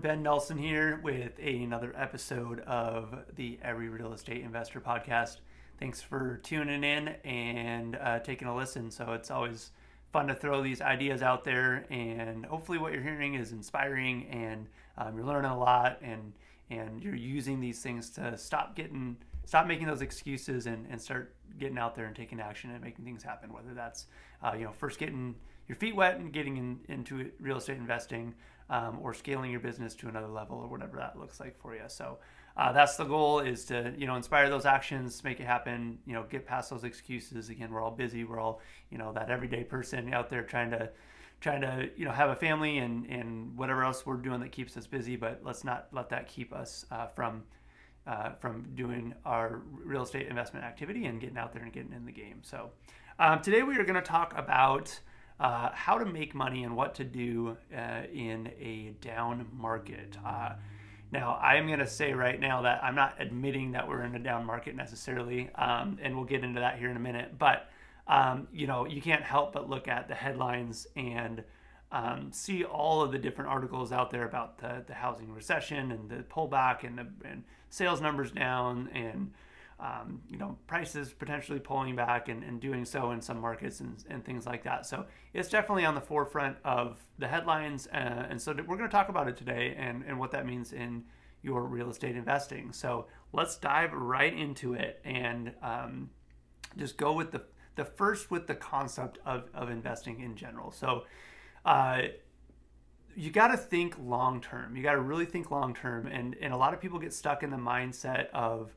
Ben Nelson here with another episode of the Every Real Estate Investor podcast. Thanks for tuning in and uh, taking a listen. So it's always fun to throw these ideas out there, and hopefully, what you're hearing is inspiring, and um, you're learning a lot, and and you're using these things to stop getting stop making those excuses and, and start getting out there and taking action and making things happen. Whether that's uh, you know first getting your feet wet and getting in, into real estate investing um, or scaling your business to another level or whatever that looks like for you. So uh, that's the goal is to you know inspire those actions, make it happen. You know, get past those excuses. Again, we're all busy. We're all you know that everyday person out there trying to trying to you know have a family and and whatever else we're doing that keeps us busy. But let's not let that keep us uh, from uh, from doing our real estate investment activity and getting out there and getting in the game. So um, today we are going to talk about uh, how to make money and what to do uh, in a down market. Uh, now, I'm going to say right now that I'm not admitting that we're in a down market necessarily, um, and we'll get into that here in a minute. But um, you know, you can't help but look at the headlines and um, see all of the different articles out there about the, the housing recession and the pullback and the and sales numbers down and um, you know, prices potentially pulling back and, and doing so in some markets and, and things like that. So it's definitely on the forefront of the headlines. Uh, and so we're going to talk about it today and, and what that means in your real estate investing. So let's dive right into it and um, just go with the, the first with the concept of, of investing in general. So, uh, you got to think long term. You got to really think long term, and and a lot of people get stuck in the mindset of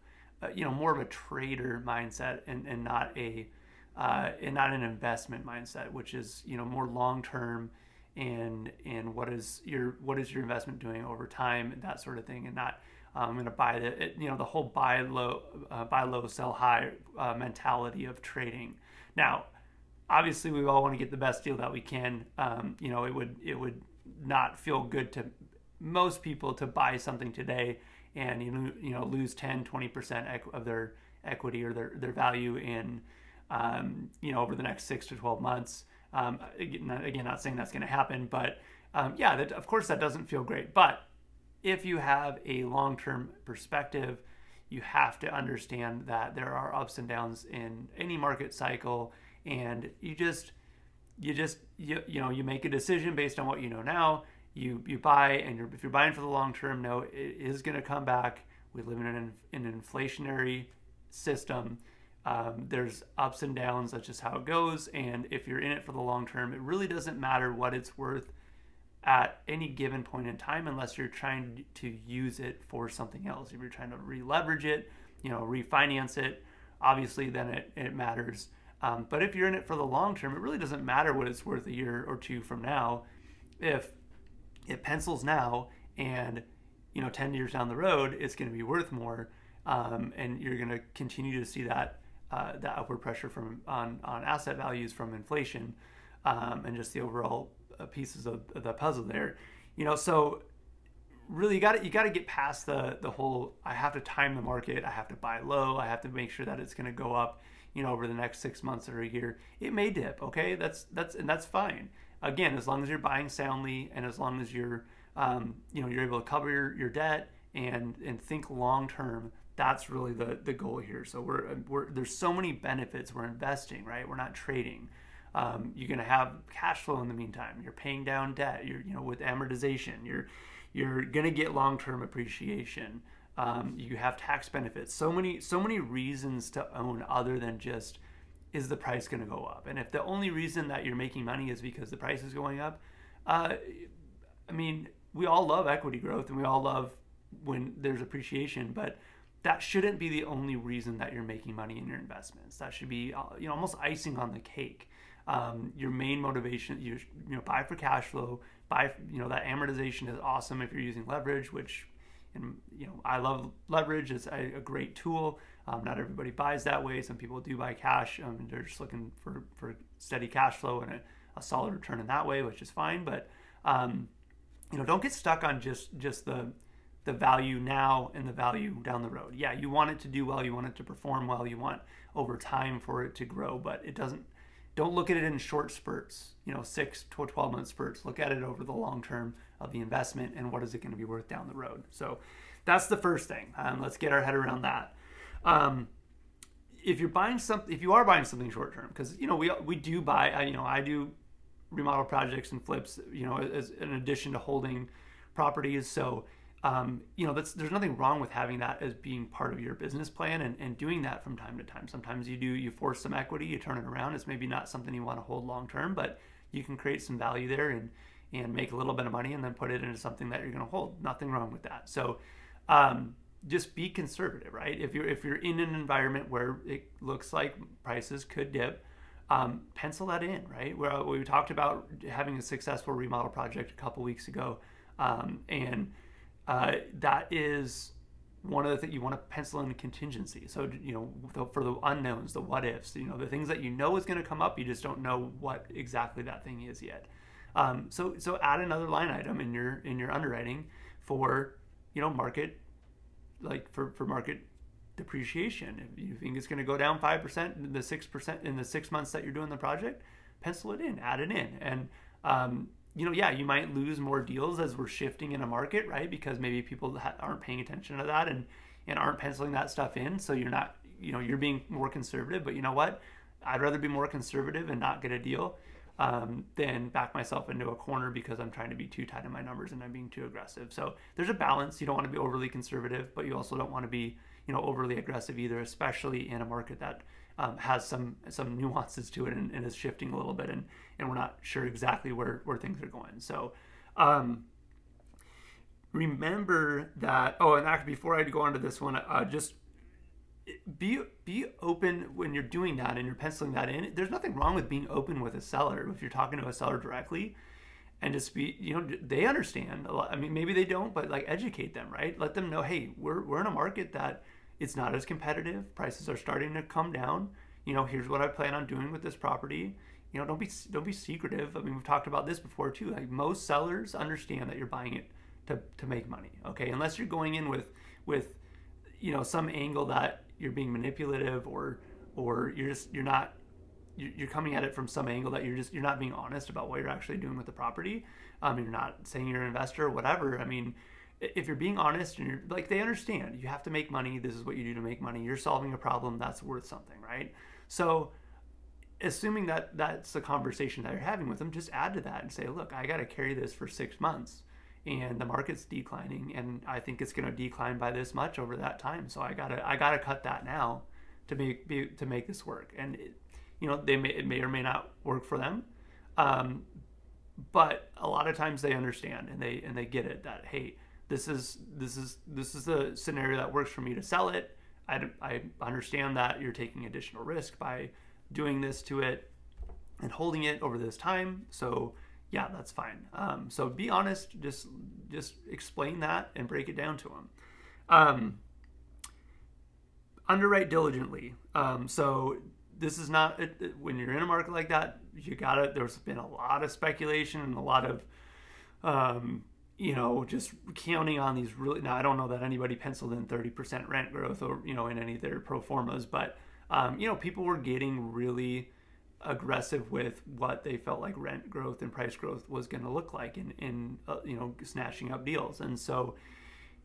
you know more of a trader mindset and, and not a uh, and not an investment mindset, which is you know more long term and and what is your what is your investment doing over time and that sort of thing, and not um, I'm going to buy the it, you know the whole buy low uh, buy low sell high uh, mentality of trading. Now, obviously, we all want to get the best deal that we can. Um, you know, it would it would not feel good to most people to buy something today and you you know lose 10 20% of their equity or their, their value in um, you know over the next six to 12 months. Um, again, not saying that's going to happen but um, yeah that, of course that doesn't feel great. But if you have a long-term perspective you have to understand that there are ups and downs in any market cycle and you just you just you, you know you make a decision based on what you know now you you buy and you're, if you're buying for the long term, no, it is going to come back. We live in an, in an inflationary system. Um, there's ups and downs. That's just how it goes. And if you're in it for the long term, it really doesn't matter what it's worth at any given point in time, unless you're trying to use it for something else. If you're trying to re-leverage it, you know, refinance it, obviously then it, it matters. Um, but if you're in it for the long term, it really doesn't matter what it's worth a year or two from now. If it pencils now and you know 10 years down the road it's going to be worth more um, and you're going to continue to see that uh, that upward pressure from on, on asset values from inflation um, and just the overall uh, pieces of, of the puzzle there. You know so really you got to you got to get past the the whole I have to time the market I have to buy low I have to make sure that it's going to go up you know over the next 6 months or a year. It may dip okay? That's that's and that's fine again, as long as you're buying soundly and as long as you're, um, you know, you're able to cover your, your debt and and think long term. That's really the the goal here. So we're we're there's so many benefits. We're investing, right? We're not trading. Um, you're going to have cash flow in the meantime. You're paying down debt. You're you know with amortization. You're you're going to get long term appreciation. Um, you have tax benefits. So many so many reasons to own other than just is the price going to go up? And if the only reason that you're making money is because the price is going up, uh, I mean, we all love equity growth and we all love when there's appreciation, but that shouldn't be the only reason that you're making money in your investments. That should be, uh, you know, almost icing on the cake. Um, your main motivation, you you know, buy for cash flow. Buy, you know, that amortization is awesome if you're using leverage, which, and you know, I love leverage. It's a, a great tool. Um, not everybody buys that way. Some people do buy cash. Um, they're just looking for, for steady cash flow and a, a solid return in that way, which is fine. But um, you know, don't get stuck on just just the the value now and the value down the road. Yeah, you want it to do well, you want it to perform well, you want over time for it to grow, but it doesn't. Don't look at it in short spurts. You know, six to twelve month spurts. Look at it over the long term of the investment and what is it going to be worth down the road. So that's the first thing. Um, let's get our head around that. Um, if you're buying something, if you are buying something short term, because you know we we do buy, you know, I do remodel projects and flips, you know, as an addition to holding properties. So um, you know, that's there's nothing wrong with having that as being part of your business plan and, and doing that from time to time. Sometimes you do you force some equity, you turn it around. It's maybe not something you want to hold long term, but you can create some value there and and make a little bit of money and then put it into something that you're going to hold. Nothing wrong with that. So um, just be conservative, right? If you're if you're in an environment where it looks like prices could dip, um, pencil that in, right? Where we talked about having a successful remodel project a couple weeks ago, um, and uh, that is one of the things you want to pencil in contingency. So you know, the, for the unknowns, the what ifs, you know, the things that you know is going to come up, you just don't know what exactly that thing is yet. Um, so so add another line item in your in your underwriting for you know market like for for market depreciation. If you think it's going to go down five percent in the six percent in the six months that you're doing the project, pencil it in, add it in, and um, you know, yeah, you might lose more deals as we're shifting in a market, right? Because maybe people ha- aren't paying attention to that and and aren't penciling that stuff in. So you're not, you know, you're being more conservative. But you know what? I'd rather be more conservative and not get a deal um, back myself into a corner because I'm trying to be too tight in my numbers and I'm being too aggressive. So there's a balance. You don't want to be overly conservative, but you also don't want to be, you know, overly aggressive either, especially in a market that um, has some some nuances to it and, and, is shifting a little bit, and and we're not sure exactly where where things are going. So. Um, remember that oh and actually before i go on to this one uh, just be be open when you're doing that and you're penciling that in there's nothing wrong with being open with a seller if you're talking to a seller directly and just be you know they understand a lot i mean maybe they don't but like educate them right let them know hey we're, we're in a market that it's not as competitive. Prices are starting to come down. You know, here's what I plan on doing with this property. You know, don't be don't be secretive. I mean, we've talked about this before too. Like most sellers understand that you're buying it to, to make money. Okay, unless you're going in with with you know some angle that you're being manipulative or or you're just you're not you're coming at it from some angle that you're just you're not being honest about what you're actually doing with the property. Um, you're not saying you're an investor or whatever. I mean, if you're being honest and you're like they understand you have to make money this is what you do to make money you're solving a problem that's worth something right so assuming that that's the conversation that you're having with them just add to that and say look i got to carry this for six months and the market's declining and i think it's going to decline by this much over that time so i gotta i gotta cut that now to make be, to make this work and it, you know they may it may or may not work for them um, but a lot of times they understand and they and they get it that hey this is this is this is the scenario that works for me to sell it. I, I understand that you're taking additional risk by doing this to it and holding it over this time. So yeah, that's fine. Um, so be honest. Just just explain that and break it down to them. Um, underwrite diligently. Um, so this is not it, when you're in a market like that. You gotta. There's been a lot of speculation and a lot of um, you know, just counting on these really. Now, I don't know that anybody penciled in 30% rent growth or, you know, in any of their pro formas, but, um, you know, people were getting really aggressive with what they felt like rent growth and price growth was going to look like in, in uh, you know, snatching up deals. And so,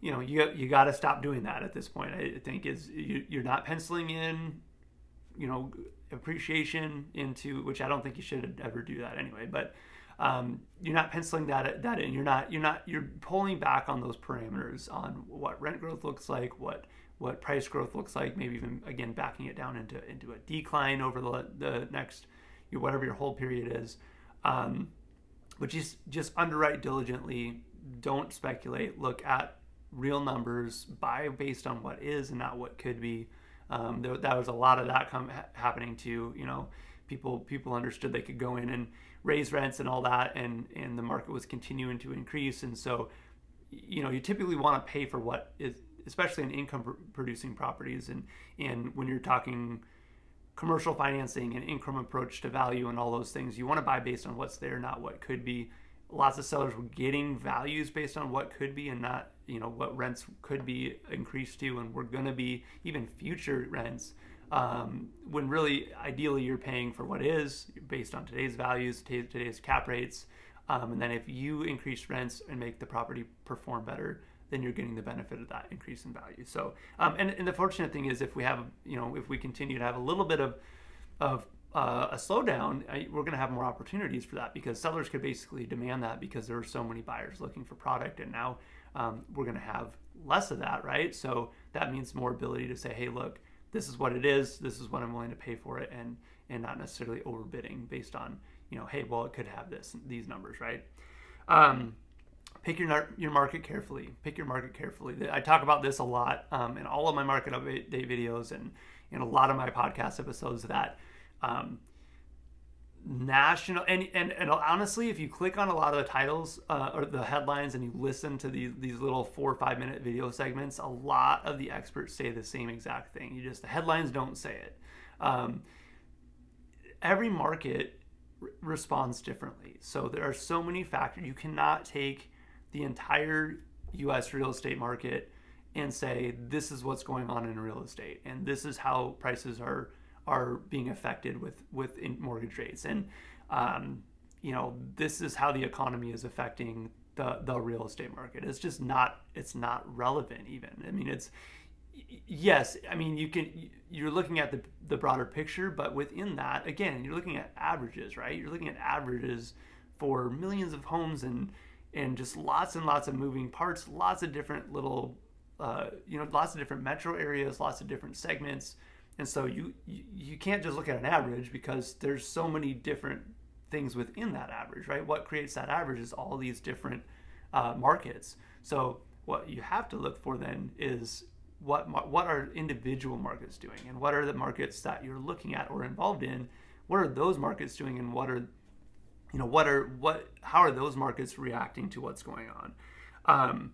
you know, you, you got to stop doing that at this point. I think is you, you're not penciling in, you know, appreciation into, which I don't think you should ever do that anyway, but, um, you're not penciling that that in. You're not you're not you're pulling back on those parameters on what rent growth looks like, what what price growth looks like. Maybe even again backing it down into into a decline over the the next you know, whatever your hold period is. Um, but just just underwrite diligently. Don't speculate. Look at real numbers. Buy based on what is and not what could be. Um, there, that was a lot of that come, ha- happening too. You know, people people understood they could go in and raise rents and all that, and and the market was continuing to increase, and so you know you typically want to pay for what is especially in income producing properties and and when you're talking commercial financing and income approach to value and all those things you want to buy based on what's there not what could be. Lots of sellers were getting values based on what could be and not you know what rents could be increased to and we're going to be even future rents um, when really ideally you're paying for what is based on today's values, today's cap rates, Um, and then if you increase rents and make the property perform better, then you're getting the benefit of that increase in value. So, um, and, and the fortunate thing is if we have, you know, if we continue to have a little bit of, of uh, a slowdown, we're going to have more opportunities for that because sellers could basically demand that because there are so many buyers looking for product, and now um, we're going to have less of that, right? So that means more ability to say, hey, look, this is what it is, this is what I'm willing to pay for it, and and not necessarily overbidding based on, you know, hey, well, it could have this these numbers, right? Um, pick your your market carefully. Pick your market carefully. I talk about this a lot um, in all of my market update videos and in a lot of my podcast episodes that um, national and, and and honestly if you click on a lot of the titles uh, or the headlines and you listen to these these little four or five minute video segments a lot of the experts say the same exact thing. You just the headlines don't say it. Um, every market r- responds differently. So there are so many factors. You cannot take the entire us real estate market and say this is what's going on in real estate and this is how prices are are being affected with with mortgage rates, and um, you know this is how the economy is affecting the the real estate market. It's just not it's not relevant even. I mean it's yes i mean you can you're looking at the, the broader picture but within that again you're looking at averages right you're looking at averages for millions of homes and and just lots and lots of moving parts lots of different little uh, you know lots of different metro areas lots of different segments and so you, you can't just look at an average because there's so many different things within that average, right? What creates that average is all these different uh, markets. So what you have to look for then is what what are individual markets doing, and what are the markets that you're looking at or involved in? What are those markets doing, and what are you know what are what how are those markets reacting to what's going on? Um,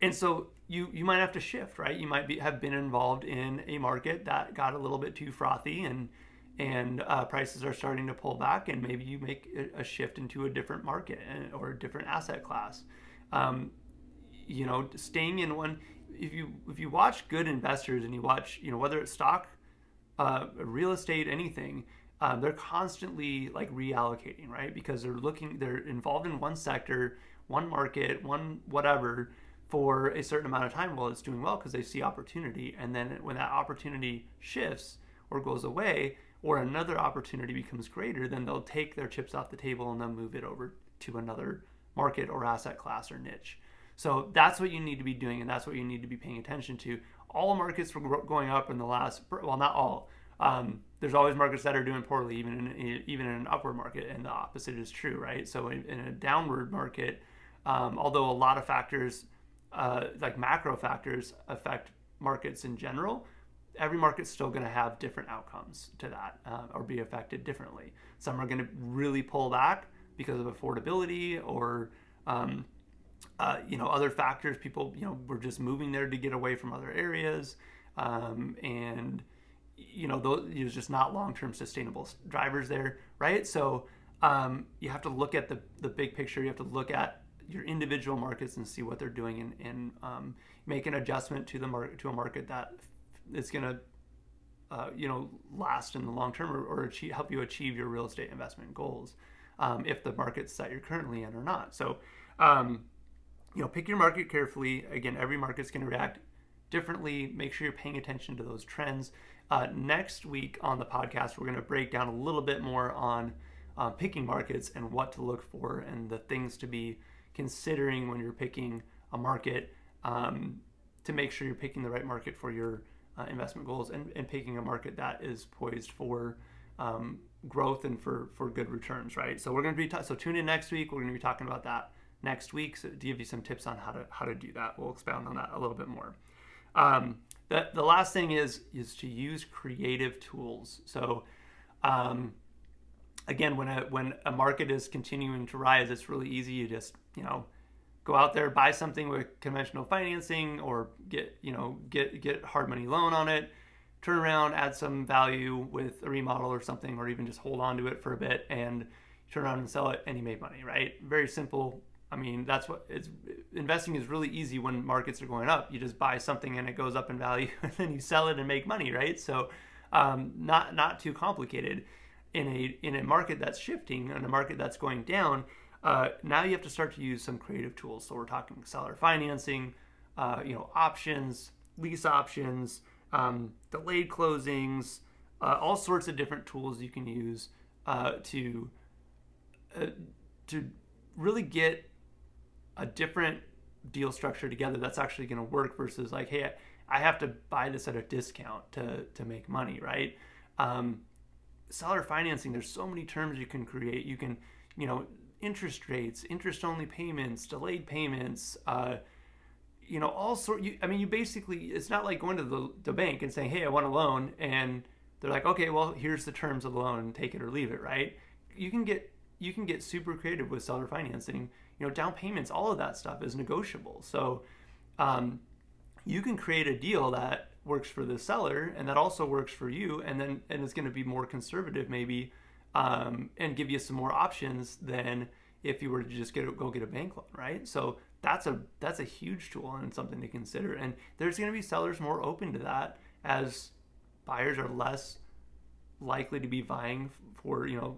and so you you might have to shift, right? You might be have been involved in a market that got a little bit too frothy and and uh, prices are starting to pull back, and maybe you make a shift into a different market or a different asset class. Um, you know, staying in one. If you if you watch good investors and you watch, you know, whether it's stock, uh, real estate, anything, um, they're constantly like reallocating, right? Because they're looking, they're involved in one sector, one market, one whatever for a certain amount of time while it's doing well because they see opportunity. And then when that opportunity shifts or goes away, or another opportunity becomes greater, then they'll take their chips off the table and they'll move it over to another market or asset class or niche. So that's what you need to be doing, and that's what you need to be paying attention to. All markets were going up in the last, well, not all. Um, there's always markets that are doing poorly, even in even in an upward market, and the opposite is true, right? So in, in a downward market, um, although a lot of factors uh, like macro factors affect markets in general, every market's still going to have different outcomes to that uh, or be affected differently. Some are going to really pull back because of affordability or um, uh, you know other factors. People you know were just moving there to get away from other areas, um, and you know those there's just not long-term sustainable drivers there, right? So um, you have to look at the the big picture. You have to look at your individual markets and see what they're doing and, and um, make an adjustment to the market to a market that is going to uh, you know last in the long term or, or achieve, help you achieve your real estate investment goals um, if the markets that you're currently in are not. So um, you know pick your market carefully. Again every market's going to react differently. Make sure you're paying attention to those trends. Uh, next week on the podcast we're going to break down a little bit more on uh, picking markets and what to look for and the things to be considering when you're picking a market um, to make sure you're picking the right market for your uh, investment goals and, and picking a market that is poised for um, growth and for, for good returns, right? So we're going to be, so tune in next week. We're going to be talking about that next week so to give you some tips on how to, how to do that. We'll expound on that a little bit more. Um, the, the last thing is, is to use creative tools. So, um, again, when a when a market is continuing to rise, it's really easy. You just you know go out there buy something with conventional financing or get you know get get hard money loan on it turn around add some value with a remodel or something or even just hold on to it for a bit and turn around and sell it and you made money right? Very simple. I mean that's what it's investing is really easy when markets are going up. You just buy something and it goes up in value and then you sell it and make money right? So um, not not too complicated. In a in a market that's shifting in a market that's going down uh, now you have to start to use some creative tools. So we're talking seller financing, uh, you know, options, lease options, um, delayed closings, uh, all sorts of different tools you can use uh, to uh, to really get a different deal structure together that's actually going to work versus like, hey, I have to buy this at a discount to to make money, right? Um, seller financing, there's so many terms you can create. You can, you know, interest rates, interest only payments, delayed payments, uh, you know, all sort. You, I mean, you basically, it's not like going to the, the bank and saying, hey, I want a loan, and they're like, okay, well, here's the terms of the loan, take it or leave it, right? You can get you can get super creative with seller financing. You know, down payments, all of that stuff is negotiable. So um, you can create a deal that works for the seller and that also works for you, and then and it's going to be more conservative maybe, um, and give you some more options than if you were to just get go get a bank loan, right? So that's a that's a huge tool and something to consider. And there's going to be sellers more open to that as buyers are less likely to be vying for you know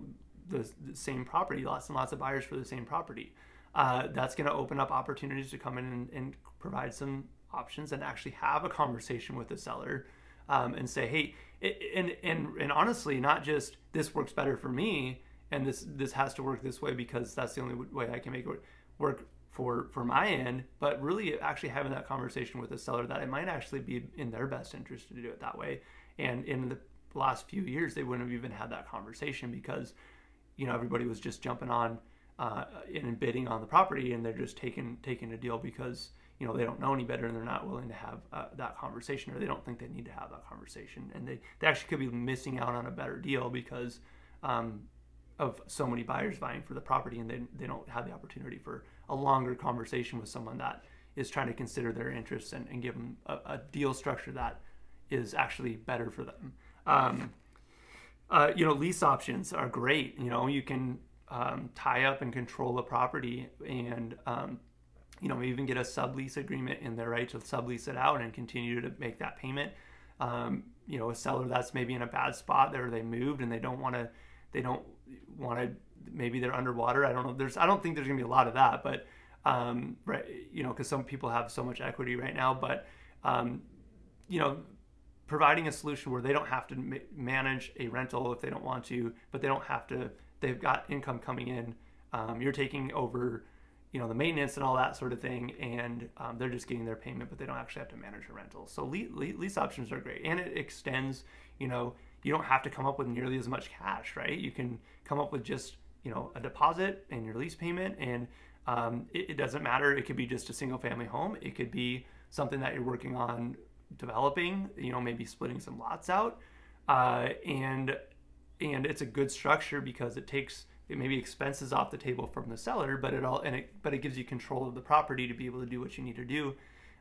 the, the same property, lots and lots of buyers for the same property. Uh, that's going to open up opportunities to come in and, and, provide some options and actually have a conversation with the seller um, and say, hey, and and and honestly, not just this works better for me and this this has to work this way because that's the only way I can make it work for for my end, but really actually having that conversation with a seller that it might actually be in their best interest to do it that way. And in the last few years, they wouldn't have even had that conversation because you know everybody was just jumping on uh, and bidding on the property, and they're just taking taking a deal because you know they don't know any better and they're not willing to have uh, that conversation, or they don't think they need to have that conversation, and they they actually could be missing out on a better deal because. Um, of so many buyers vying for the property and they, they don't have the opportunity for a longer conversation with someone that is trying to consider their interests and, and give them a, a deal structure that is actually better for them um, uh, you know, lease options are great. You know, you can um, tie up and control the property and, um, you know, even get a sublease agreement in there, right, to sublease it out and continue to make that payment. Um, you know, a seller that's maybe in a bad spot there, they moved and they don't want to, they don't want to, maybe they're underwater. I don't know. There's, I don't think there's gonna be a lot of that, but, um, right, you know, because some people have so much equity right now, but, um, you know, providing a solution where they don't have to ma- manage a rental if they don't want to, but they don't have to. They've got income coming in. Um, you're taking over, you know, the maintenance and all that sort of thing, and um, they're just getting their payment, but they don't actually have to manage a rental. So lease, lease options are great, and it extends. You know, you don't have to come up with nearly as much cash, right? You can come up with just you know a deposit and your lease payment, and um, it, it doesn't matter. It could be just a single family home. It could be something that you're working on developing, you know, maybe splitting some lots out. Uh, and and it's a good structure because it takes it maybe expenses off the table from the seller, but it all and it but it gives you control of the property to be able to do what you need to do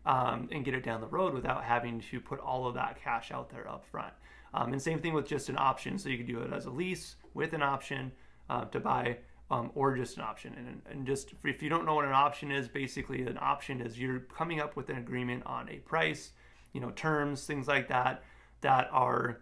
um, and get it down the road without having to put all of that cash out there up front. Um, and same thing with just an option, so you can do it as a lease with an option uh, to buy. Um, or just an option. And, and just if you don't know what an option is, basically an option is you're coming up with an agreement on a price you know, terms, things like that, that are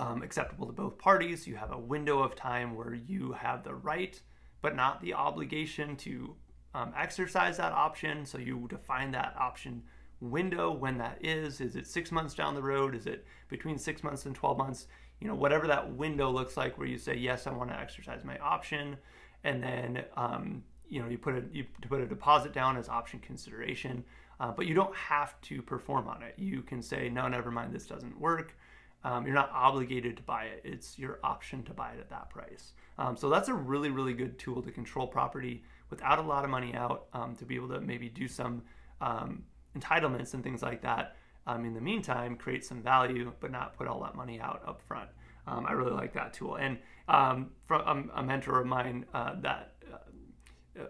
um, acceptable to both parties. You have a window of time where you have the right, but not the obligation to um, exercise that option. So you define that option window when that is. Is it six months down the road? Is it between six months and 12 months? You know, whatever that window looks like where you say, yes, I want to exercise my option. And then, um, you know, you put a, you put a deposit down as option consideration. Uh, but you don't have to perform on it. You can say, no, never mind, this doesn't work. Um, you're not obligated to buy it. It's your option to buy it at that price. Um, so that's a really, really good tool to control property without a lot of money out um, to be able to maybe do some um, entitlements and things like that. Um, in the meantime, create some value, but not put all that money out up front. Um, I really like that tool. And from a mentor of mine uh, that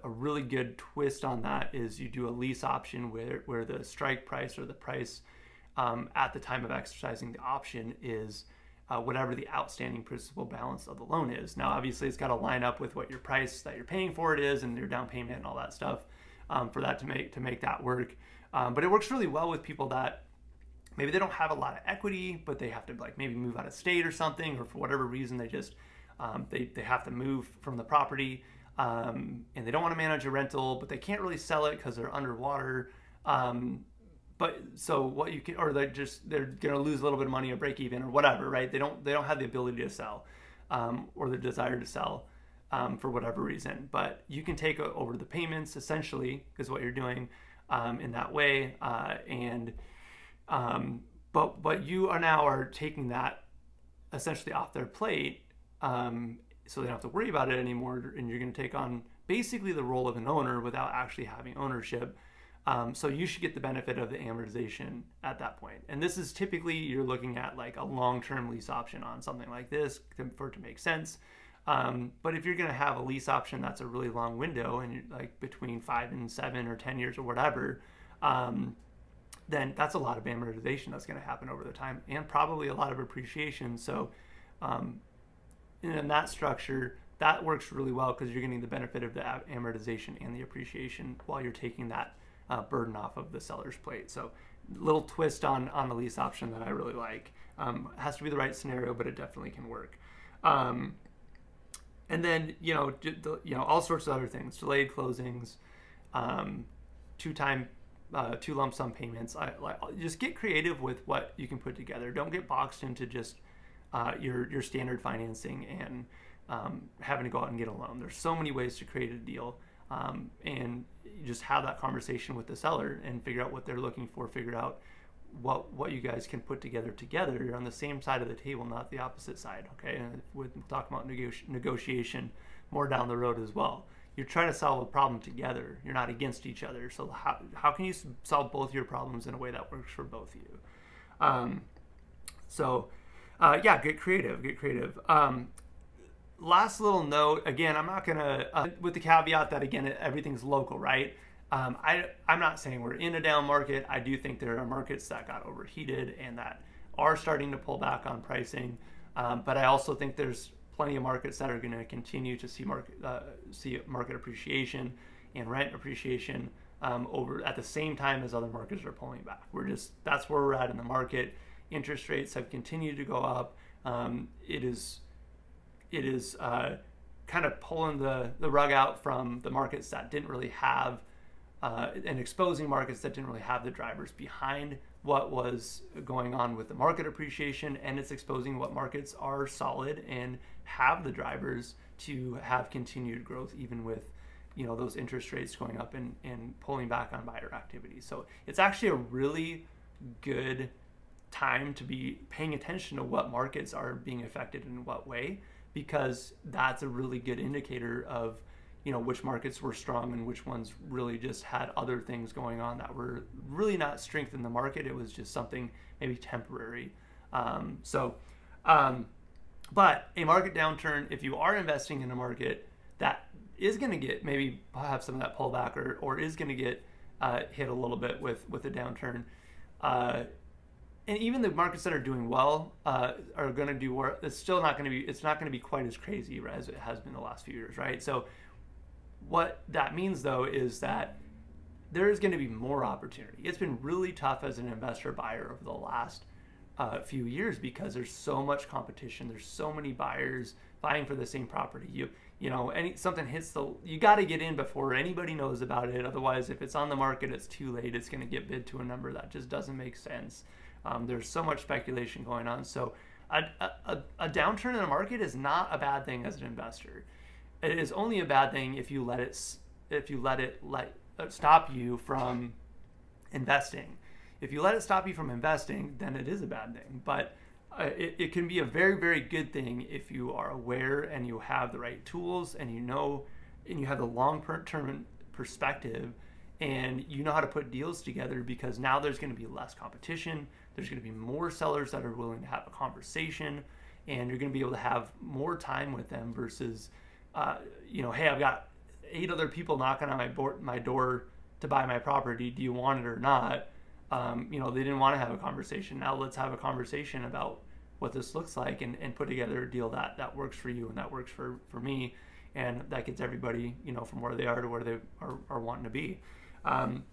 a really good twist on that is you do a lease option where, where the strike price or the price um, at the time of exercising the option is uh, whatever the outstanding principal balance of the loan is. Now, obviously, it's got to line up with what your price that you're paying for it is and your down payment and all that stuff um, for that to make to make that work. Um, but it works really well with people that maybe they don't have a lot of equity, but they have to like maybe move out of state or something, or for whatever reason they just um, they, they have to move from the property um, and they don't want to manage a rental, but they can't really sell it because they're underwater. Um, but so what you can, or they're just they're going to lose a little bit of money or break even or whatever, right? They don't they don't have the ability to sell um, or the desire to sell um, for whatever reason. But you can take over the payments essentially is what you're doing um, in that way, uh, and um, but but you are now are taking that essentially off their plate um, so they don't have to worry about it anymore and you're going to take on basically the role of an owner without actually having ownership um, so you should get the benefit of the amortization at that point. And this is typically you're looking at like a long-term lease option on something like this for it to make sense. Um, but if you're going to have a lease option that's a really long window and like between five and seven or ten years or whatever um, then that's a lot of amortization that's going to happen over the time and probably a lot of appreciation. So um, in that structure, that works really well because you're getting the benefit of the amortization and the appreciation while you're taking that uh, burden off of the seller's plate. So, little twist on on the lease option that I really like. Um, has to be the right scenario, but it definitely can work. Um, and then you know, you know, all sorts of other things: delayed closings, um, two time, uh, two lump sum payments. I just get creative with what you can put together. Don't get boxed into just uh, your your standard financing and um, having to go out and get a loan. There's so many ways to create a deal, um, and just have that conversation with the seller and figure out what they're looking for. Figure out what what you guys can put together together. You're on the same side of the table, not the opposite side. Okay, and we'll talk about negoti- negotiation more down the road as well. You're trying to solve a problem together. You're not against each other. So how, how can you solve both your problems in a way that works for both of you? Um, so uh, yeah, get creative, get creative. Um, last little note again, I'm not gonna uh, with the caveat that again everything's local, right? Um, I I'm not saying we're in a down market. I do think there are markets that got overheated and that are starting to pull back on pricing. Um, but I also think there's plenty of markets that are going to continue to see market uh, see market appreciation and rent appreciation um, over at the same time as other markets are pulling back. We're just that's where we're at in the market interest rates have continued to go up. Um, it is it is uh, kind of pulling the, the rug out from the markets that didn't really have uh, and exposing markets that didn't really have the drivers behind what was going on with the market appreciation and it's exposing what markets are solid and have the drivers to have continued growth even with you know those interest rates going up and, and pulling back on buyer activity. So it's actually a really good time to be paying attention to what markets are being affected in what way because that's a really good indicator of you know which markets were strong and which ones really just had other things going on that were really not strength in the market. It was just something maybe temporary. Um, so um, but a market downturn if you are investing in a market that is going to get maybe have some of that pullback or, or is going to get uh, hit a little bit with with a downturn uh, and even the markets that are doing well uh, are going to do work. It's still not going to be. It's not going to be quite as crazy as it has been the last few years, right? So, what that means though is that there is going to be more opportunity. It's been really tough as an investor buyer over the last uh, few years because there's so much competition. There's so many buyers vying for the same property. You you know, any something hits the you got to get in before anybody knows about it. Otherwise, if it's on the market, it's too late. It's going to get bid to a number that just doesn't make sense. Um, there's so much speculation going on. So a, a, a downturn in the market is not a bad thing as an investor. It is only a bad thing if you let it if you let it let uh, stop you from investing. If you let it stop you from investing, then it is a bad thing. But uh, it, it can be a very very good thing if you are aware and you have the right tools and you know and you have the long term perspective and you know how to put deals together because now there's going to be less competition there's going to be more sellers that are willing to have a conversation, and you're going to be able to have more time with them versus, uh, you know, hey, I've got eight other people knocking on my, board, my door to buy my property. Do you want it or not? Um, you know, they didn't want to have a conversation. Now let's have a conversation about what this looks like and, and put together a deal that, that works for you and that works for, for me. And that gets everybody, you know, from where they are to where they are, are wanting to be. Um,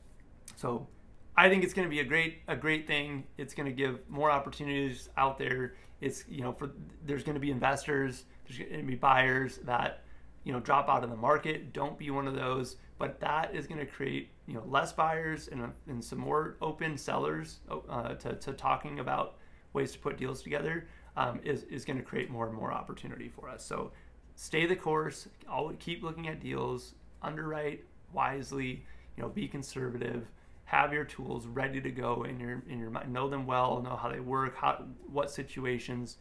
so I think it's going to be a great a great thing. It's going to give more opportunities out there. It's you know for there's going to be investors, there's going to be buyers that you know drop out of the market. Don't be one of those. But that is going to create you know less buyers and, and some more open sellers uh, to, to talking about ways to put deals together. Um, is, is going to create more and more opportunity for us. So stay the course. Always keep looking at deals. Underwrite wisely. You know, be conservative have your tools ready to go in your in your mind know them well know how they work how what situations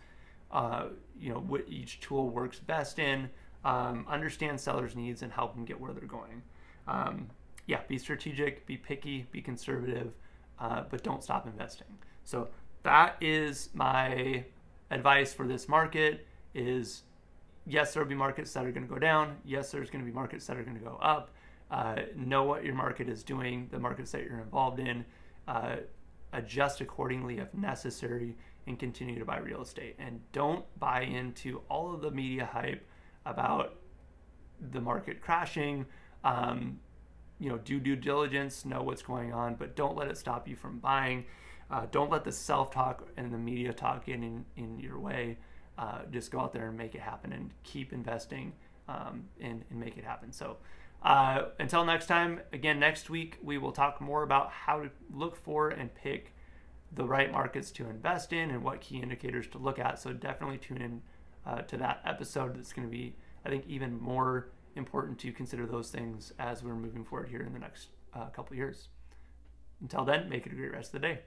uh, you know what each tool works best in um, understand sellers needs and help them get where they're going. Um, yeah be strategic be picky be conservative uh, but don't stop investing. So that is my advice for this market is yes there will be markets that are going to go down. Yes there's going to be markets that are going to go up uh, know what your market is doing, the markets that you're involved in, uh, adjust accordingly if necessary, and continue to buy real estate. And don't buy into all of the media hype about the market crashing. Um, you know, do due diligence, know what's going on, but don't let it stop you from buying. Uh, don't let the self talk and the media talk get in, in your way. Uh, just go out there and make it happen and keep investing um, and, and make it happen. So, uh, until next time, again, next week we will talk more about how to look for and pick the right markets to invest in and what key indicators to look at. So definitely tune in uh, to that episode. That's going to be, I think, even more important to consider those things as we're moving forward here in the next uh, couple years. Until then, make it a great rest of the day.